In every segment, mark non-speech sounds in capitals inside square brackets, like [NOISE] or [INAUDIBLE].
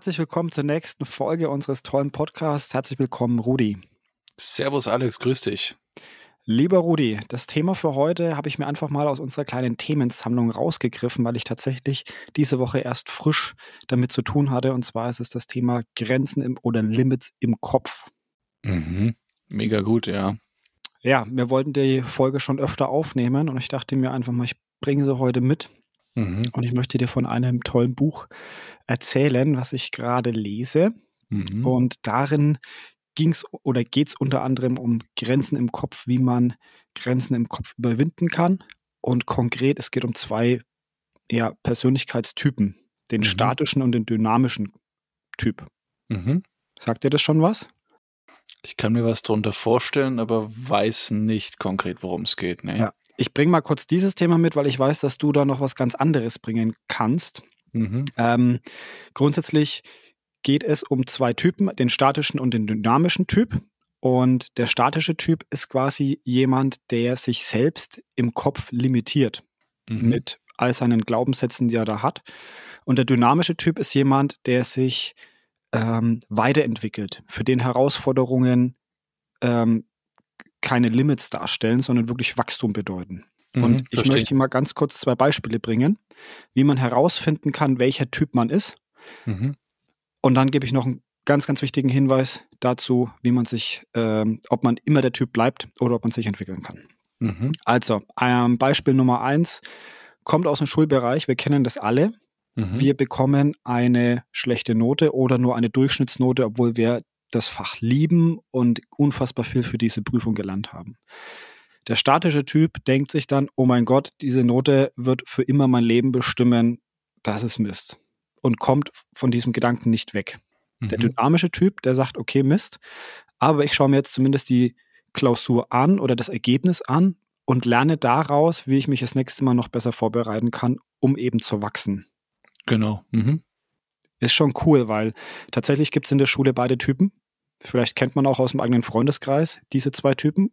herzlich willkommen zur nächsten Folge unseres tollen Podcasts. Herzlich willkommen, Rudi. Servus Alex, grüß dich. Lieber Rudi, das Thema für heute habe ich mir einfach mal aus unserer kleinen Themensammlung rausgegriffen, weil ich tatsächlich diese Woche erst frisch damit zu tun hatte. Und zwar ist es das Thema Grenzen im, oder Limits im Kopf. Mhm. Mega gut, ja. Ja, wir wollten die Folge schon öfter aufnehmen und ich dachte mir einfach mal, ich bringe sie heute mit. Mhm. Und ich möchte dir von einem tollen Buch erzählen, was ich gerade lese. Mhm. Und darin ging es oder geht es unter anderem um Grenzen im Kopf, wie man Grenzen im Kopf überwinden kann. Und konkret, es geht um zwei ja, Persönlichkeitstypen, den mhm. statischen und den dynamischen Typ. Mhm. Sagt dir das schon was? Ich kann mir was darunter vorstellen, aber weiß nicht konkret, worum es geht. Nee. Ja. Ich bringe mal kurz dieses Thema mit, weil ich weiß, dass du da noch was ganz anderes bringen kannst. Mhm. Ähm, grundsätzlich geht es um zwei Typen, den statischen und den dynamischen Typ. Und der statische Typ ist quasi jemand, der sich selbst im Kopf limitiert mhm. mit all seinen Glaubenssätzen, die er da hat. Und der dynamische Typ ist jemand, der sich ähm, weiterentwickelt, für den Herausforderungen ähm, keine Limits darstellen, sondern wirklich Wachstum bedeuten. Mhm, und ich verstehe. möchte mal ganz kurz zwei Beispiele bringen, wie man herausfinden kann, welcher Typ man ist. Mhm. Und dann gebe ich noch einen ganz, ganz wichtigen Hinweis dazu, wie man sich, ähm, ob man immer der Typ bleibt oder ob man sich entwickeln kann. Mhm. Also, ähm, Beispiel Nummer eins kommt aus dem Schulbereich. Wir kennen das alle. Mhm. Wir bekommen eine schlechte Note oder nur eine Durchschnittsnote, obwohl wir das Fach lieben und unfassbar viel für diese Prüfung gelernt haben. Der statische Typ denkt sich dann, oh mein Gott, diese Note wird für immer mein Leben bestimmen, das ist Mist. Und kommt von diesem Gedanken nicht weg. Mhm. Der dynamische Typ, der sagt, okay, Mist, aber ich schaue mir jetzt zumindest die Klausur an oder das Ergebnis an und lerne daraus, wie ich mich das nächste Mal noch besser vorbereiten kann, um eben zu wachsen. Genau. Mhm. Ist schon cool, weil tatsächlich gibt es in der Schule beide Typen. Vielleicht kennt man auch aus dem eigenen Freundeskreis diese zwei Typen.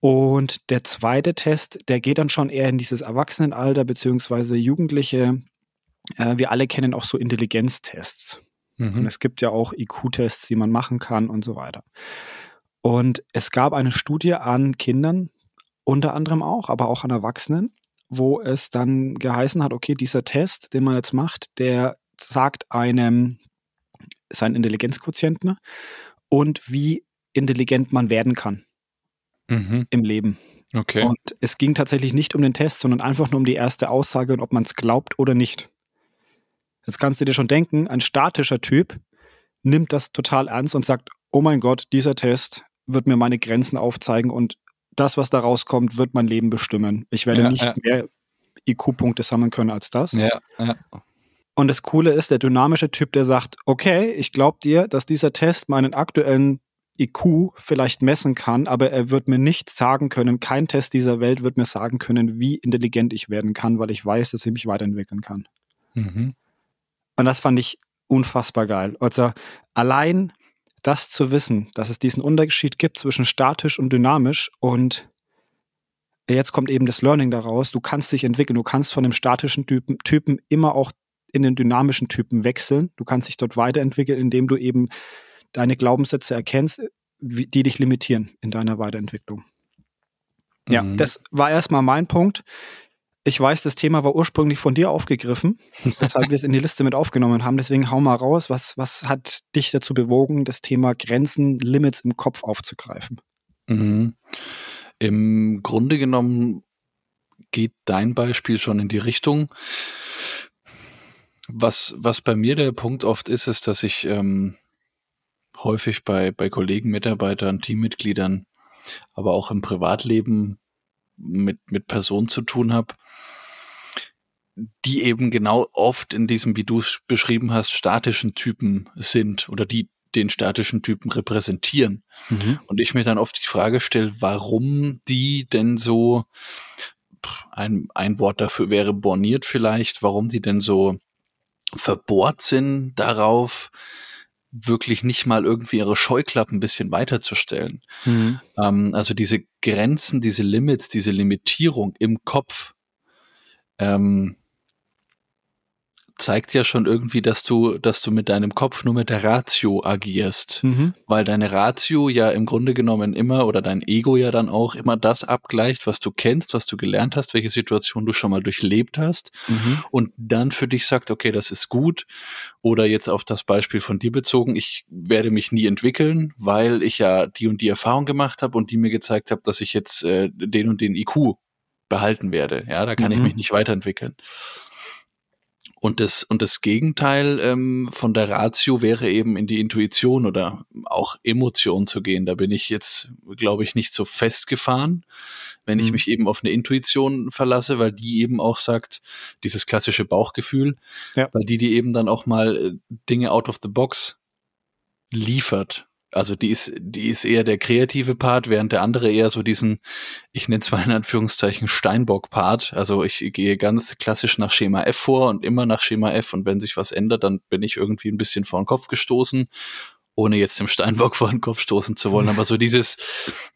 Und der zweite Test, der geht dann schon eher in dieses Erwachsenenalter beziehungsweise Jugendliche. Äh, wir alle kennen auch so Intelligenztests. Mhm. Und es gibt ja auch IQ-Tests, die man machen kann und so weiter. Und es gab eine Studie an Kindern, unter anderem auch, aber auch an Erwachsenen, wo es dann geheißen hat, okay, dieser Test, den man jetzt macht, der sagt einem sein Intelligenzquotienten und wie intelligent man werden kann mhm. im Leben. Okay. Und es ging tatsächlich nicht um den Test, sondern einfach nur um die erste Aussage und ob man es glaubt oder nicht. Jetzt kannst du dir schon denken, ein statischer Typ nimmt das total ernst und sagt, oh mein Gott, dieser Test wird mir meine Grenzen aufzeigen und das, was da rauskommt, wird mein Leben bestimmen. Ich werde ja, nicht ja. mehr IQ-Punkte sammeln können als das. Ja, ja. Und das Coole ist, der dynamische Typ, der sagt, okay, ich glaube dir, dass dieser Test meinen aktuellen IQ vielleicht messen kann, aber er wird mir nicht sagen können, kein Test dieser Welt wird mir sagen können, wie intelligent ich werden kann, weil ich weiß, dass ich mich weiterentwickeln kann. Mhm. Und das fand ich unfassbar geil. Also allein das zu wissen, dass es diesen Unterschied gibt zwischen statisch und dynamisch und jetzt kommt eben das Learning daraus, du kannst dich entwickeln, du kannst von dem statischen Typen, Typen immer auch in den dynamischen Typen wechseln. Du kannst dich dort weiterentwickeln, indem du eben deine Glaubenssätze erkennst, die dich limitieren in deiner Weiterentwicklung. Ja, mhm. das war erstmal mein Punkt. Ich weiß, das Thema war ursprünglich von dir aufgegriffen, [LAUGHS] weshalb wir es in die Liste mit aufgenommen haben. Deswegen hau mal raus. Was, was hat dich dazu bewogen, das Thema Grenzen, Limits im Kopf aufzugreifen? Mhm. Im Grunde genommen geht dein Beispiel schon in die Richtung. Was, was bei mir der Punkt oft ist, ist, dass ich ähm, häufig bei, bei Kollegen, Mitarbeitern, Teammitgliedern, aber auch im Privatleben mit, mit Personen zu tun habe, die eben genau oft in diesem, wie du es beschrieben hast, statischen Typen sind oder die den statischen Typen repräsentieren. Mhm. Und ich mir dann oft die Frage stelle, warum die denn so, ein, ein Wort dafür wäre borniert vielleicht, warum die denn so verbohrt sind darauf, wirklich nicht mal irgendwie ihre Scheuklappen ein bisschen weiterzustellen. Mhm. Ähm, also diese Grenzen, diese Limits, diese Limitierung im Kopf ähm, zeigt ja schon irgendwie, dass du, dass du mit deinem Kopf nur mit der Ratio agierst. Mhm. Weil deine Ratio ja im Grunde genommen immer oder dein Ego ja dann auch immer das abgleicht, was du kennst, was du gelernt hast, welche Situation du schon mal durchlebt hast mhm. und dann für dich sagt, okay, das ist gut. Oder jetzt auf das Beispiel von dir bezogen, ich werde mich nie entwickeln, weil ich ja die und die Erfahrung gemacht habe und die mir gezeigt habe, dass ich jetzt äh, den und den IQ behalten werde. Ja, da kann mhm. ich mich nicht weiterentwickeln. Und das, und das Gegenteil ähm, von der Ratio wäre eben in die Intuition oder auch Emotion zu gehen. Da bin ich jetzt, glaube ich, nicht so festgefahren, wenn ich mhm. mich eben auf eine Intuition verlasse, weil die eben auch sagt, dieses klassische Bauchgefühl, ja. weil die die eben dann auch mal äh, Dinge out of the box liefert also die ist, die ist eher der kreative Part, während der andere eher so diesen, ich nenne es mal in Anführungszeichen Steinbock-Part. Also ich gehe ganz klassisch nach Schema F vor und immer nach Schema F und wenn sich was ändert, dann bin ich irgendwie ein bisschen vor den Kopf gestoßen, ohne jetzt dem Steinbock vor den Kopf stoßen zu wollen. Aber so dieses,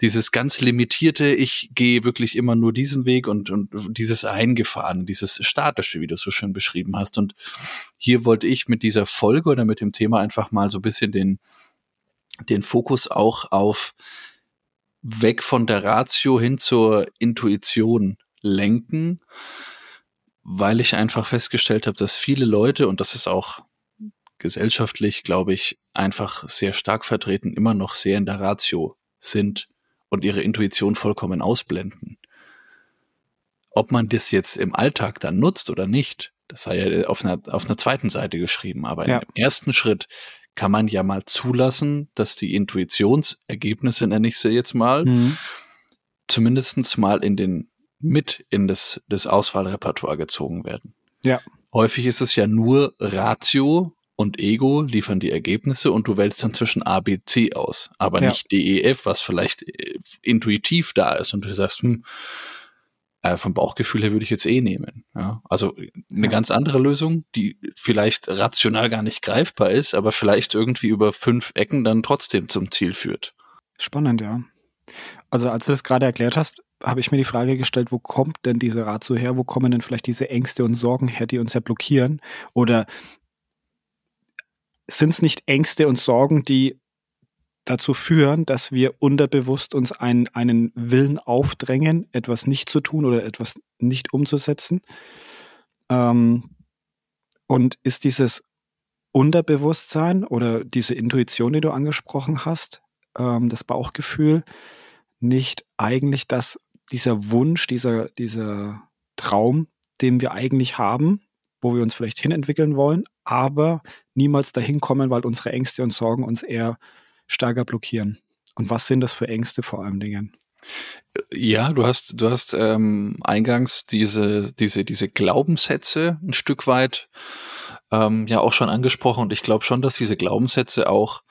dieses ganz limitierte, ich gehe wirklich immer nur diesen Weg und, und dieses Eingefahren, dieses Statische, wie du es so schön beschrieben hast. Und hier wollte ich mit dieser Folge oder mit dem Thema einfach mal so ein bisschen den, den Fokus auch auf weg von der Ratio hin zur Intuition lenken, weil ich einfach festgestellt habe, dass viele Leute, und das ist auch gesellschaftlich, glaube ich, einfach sehr stark vertreten, immer noch sehr in der Ratio sind und ihre Intuition vollkommen ausblenden. Ob man das jetzt im Alltag dann nutzt oder nicht, das sei ja auf einer, auf einer zweiten Seite geschrieben, aber ja. im ersten Schritt kann man ja mal zulassen, dass die Intuitionsergebnisse, nenne ich sie jetzt mal, mhm. zumindestens mal in den mit in das, das Auswahlrepertoire gezogen werden. Ja. Häufig ist es ja nur Ratio und Ego liefern die Ergebnisse und du wählst dann zwischen A, B, C aus, aber ja. nicht D, E, F, was vielleicht äh, intuitiv da ist und du sagst, hm, äh, vom Bauchgefühl her würde ich jetzt eh nehmen. Ja? Also eine ja. ganz andere Lösung, die vielleicht rational gar nicht greifbar ist, aber vielleicht irgendwie über fünf Ecken dann trotzdem zum Ziel führt. Spannend, ja. Also als du das gerade erklärt hast, habe ich mir die Frage gestellt, wo kommt denn diese Ratio her? Wo kommen denn vielleicht diese Ängste und Sorgen her, die uns ja blockieren? Oder sind es nicht Ängste und Sorgen, die dazu führen, dass wir unterbewusst uns einen, einen Willen aufdrängen, etwas nicht zu tun oder etwas nicht umzusetzen. Ähm, und ist dieses Unterbewusstsein oder diese Intuition, die du angesprochen hast, ähm, das Bauchgefühl, nicht eigentlich das, dieser Wunsch, dieser, dieser Traum, den wir eigentlich haben, wo wir uns vielleicht hinentwickeln wollen, aber niemals dahin kommen, weil unsere Ängste und Sorgen uns eher stärker blockieren? Und was sind das für Ängste vor allem Dingen? Ja, du hast, du hast ähm, eingangs diese, diese, diese Glaubenssätze ein Stück weit ähm, ja auch schon angesprochen und ich glaube schon, dass diese Glaubenssätze auch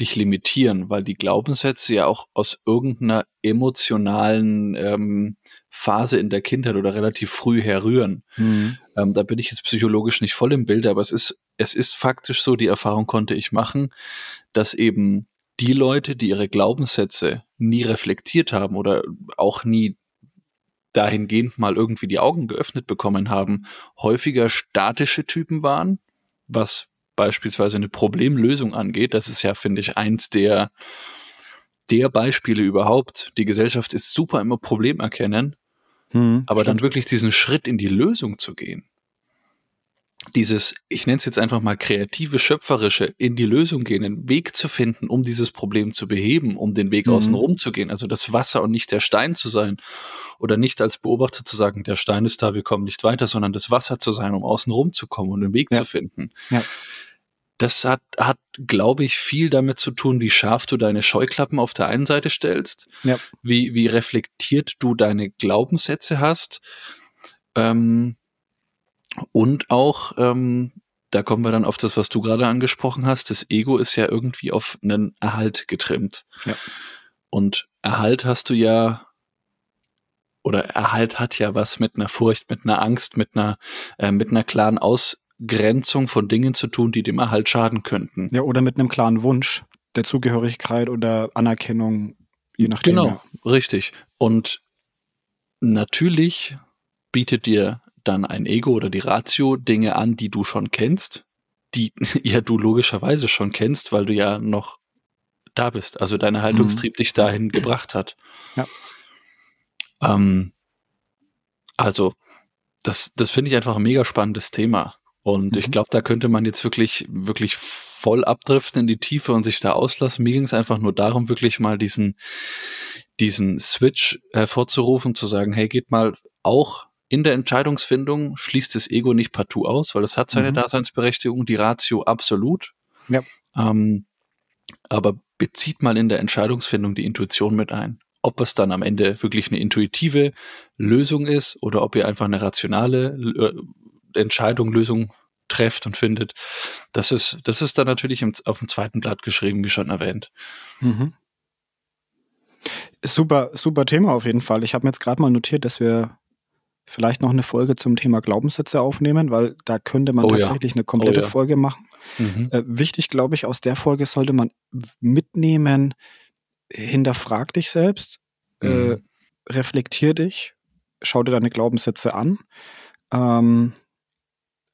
dich limitieren, weil die Glaubenssätze ja auch aus irgendeiner emotionalen ähm, Phase in der Kindheit oder relativ früh herrühren. Mhm. Ähm, da bin ich jetzt psychologisch nicht voll im Bilde, aber es ist, es ist faktisch so, die Erfahrung konnte ich machen, dass eben die Leute, die ihre Glaubenssätze nie reflektiert haben oder auch nie dahingehend mal irgendwie die Augen geöffnet bekommen haben, häufiger statische Typen waren, was beispielsweise eine Problemlösung angeht. Das ist ja, finde ich, eins der, der Beispiele überhaupt. Die Gesellschaft ist super immer Problem erkennen, hm, aber stimmt. dann wirklich diesen Schritt in die Lösung zu gehen dieses, ich nenne es jetzt einfach mal kreative, schöpferische, in die Lösung gehen, einen Weg zu finden, um dieses Problem zu beheben, um den Weg mhm. außen rum zu gehen, also das Wasser und nicht der Stein zu sein oder nicht als Beobachter zu sagen, der Stein ist da, wir kommen nicht weiter, sondern das Wasser zu sein, um außen rum zu kommen und den Weg ja. zu finden. Ja. Das hat, hat, glaube ich, viel damit zu tun, wie scharf du deine Scheuklappen auf der einen Seite stellst, ja. wie, wie reflektiert du deine Glaubenssätze hast, ähm, und auch, ähm, da kommen wir dann auf das, was du gerade angesprochen hast. Das Ego ist ja irgendwie auf einen Erhalt getrimmt. Ja. Und Erhalt hast du ja, oder Erhalt hat ja was mit einer Furcht, mit einer Angst, mit einer, äh, mit einer klaren Ausgrenzung von Dingen zu tun, die dem Erhalt schaden könnten. Ja, oder mit einem klaren Wunsch der Zugehörigkeit oder Anerkennung, je nachdem. Genau, ja. richtig. Und natürlich bietet dir dann ein Ego oder die Ratio Dinge an, die du schon kennst, die [LAUGHS] ja du logischerweise schon kennst, weil du ja noch da bist. Also deine Haltungstrieb mhm. dich dahin gebracht hat. Ja. Ähm, also, das, das finde ich einfach ein mega spannendes Thema. Und mhm. ich glaube, da könnte man jetzt wirklich, wirklich voll abdriften in die Tiefe und sich da auslassen. Mir ging es einfach nur darum, wirklich mal diesen, diesen Switch hervorzurufen, zu sagen, hey, geht mal auch in der Entscheidungsfindung, schließt das Ego nicht partout aus, weil es hat seine mhm. Daseinsberechtigung, die Ratio absolut. Ja. Ähm, aber bezieht mal in der Entscheidungsfindung die Intuition mit ein. Ob es dann am Ende wirklich eine intuitive Lösung ist oder ob ihr einfach eine rationale äh, Entscheidung, Lösung trefft und findet. Das ist, das ist dann natürlich im, auf dem zweiten Blatt geschrieben, wie schon erwähnt. Mhm. Super, super Thema auf jeden Fall. Ich habe mir jetzt gerade mal notiert, dass wir vielleicht noch eine Folge zum Thema Glaubenssätze aufnehmen, weil da könnte man oh, tatsächlich ja. eine komplette oh, ja. Folge machen. Mhm. Äh, wichtig, glaube ich, aus der Folge sollte man mitnehmen, hinterfrag dich selbst, äh, mhm. äh, reflektier dich, schau dir deine Glaubenssätze an, ähm,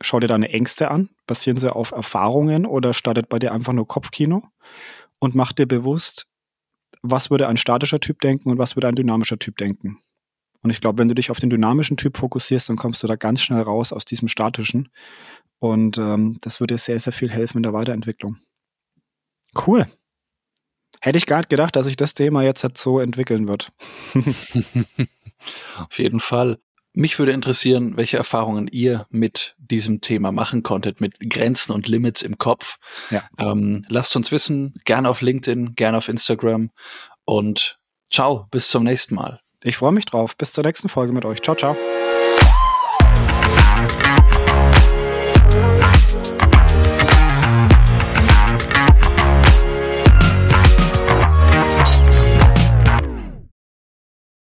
schau dir deine Ängste an, basieren sie auf Erfahrungen oder startet bei dir einfach nur Kopfkino und mach dir bewusst, was würde ein statischer Typ denken und was würde ein dynamischer Typ denken. Und ich glaube, wenn du dich auf den dynamischen Typ fokussierst, dann kommst du da ganz schnell raus aus diesem statischen. Und ähm, das würde dir sehr, sehr viel helfen in der Weiterentwicklung. Cool. Hätte ich gar nicht gedacht, dass sich das Thema jetzt halt so entwickeln wird. [LAUGHS] auf jeden Fall. Mich würde interessieren, welche Erfahrungen ihr mit diesem Thema machen konntet, mit Grenzen und Limits im Kopf. Ja. Ähm, lasst uns wissen, gerne auf LinkedIn, gerne auf Instagram und ciao, bis zum nächsten Mal. Ich freue mich drauf. Bis zur nächsten Folge mit euch. Ciao, ciao.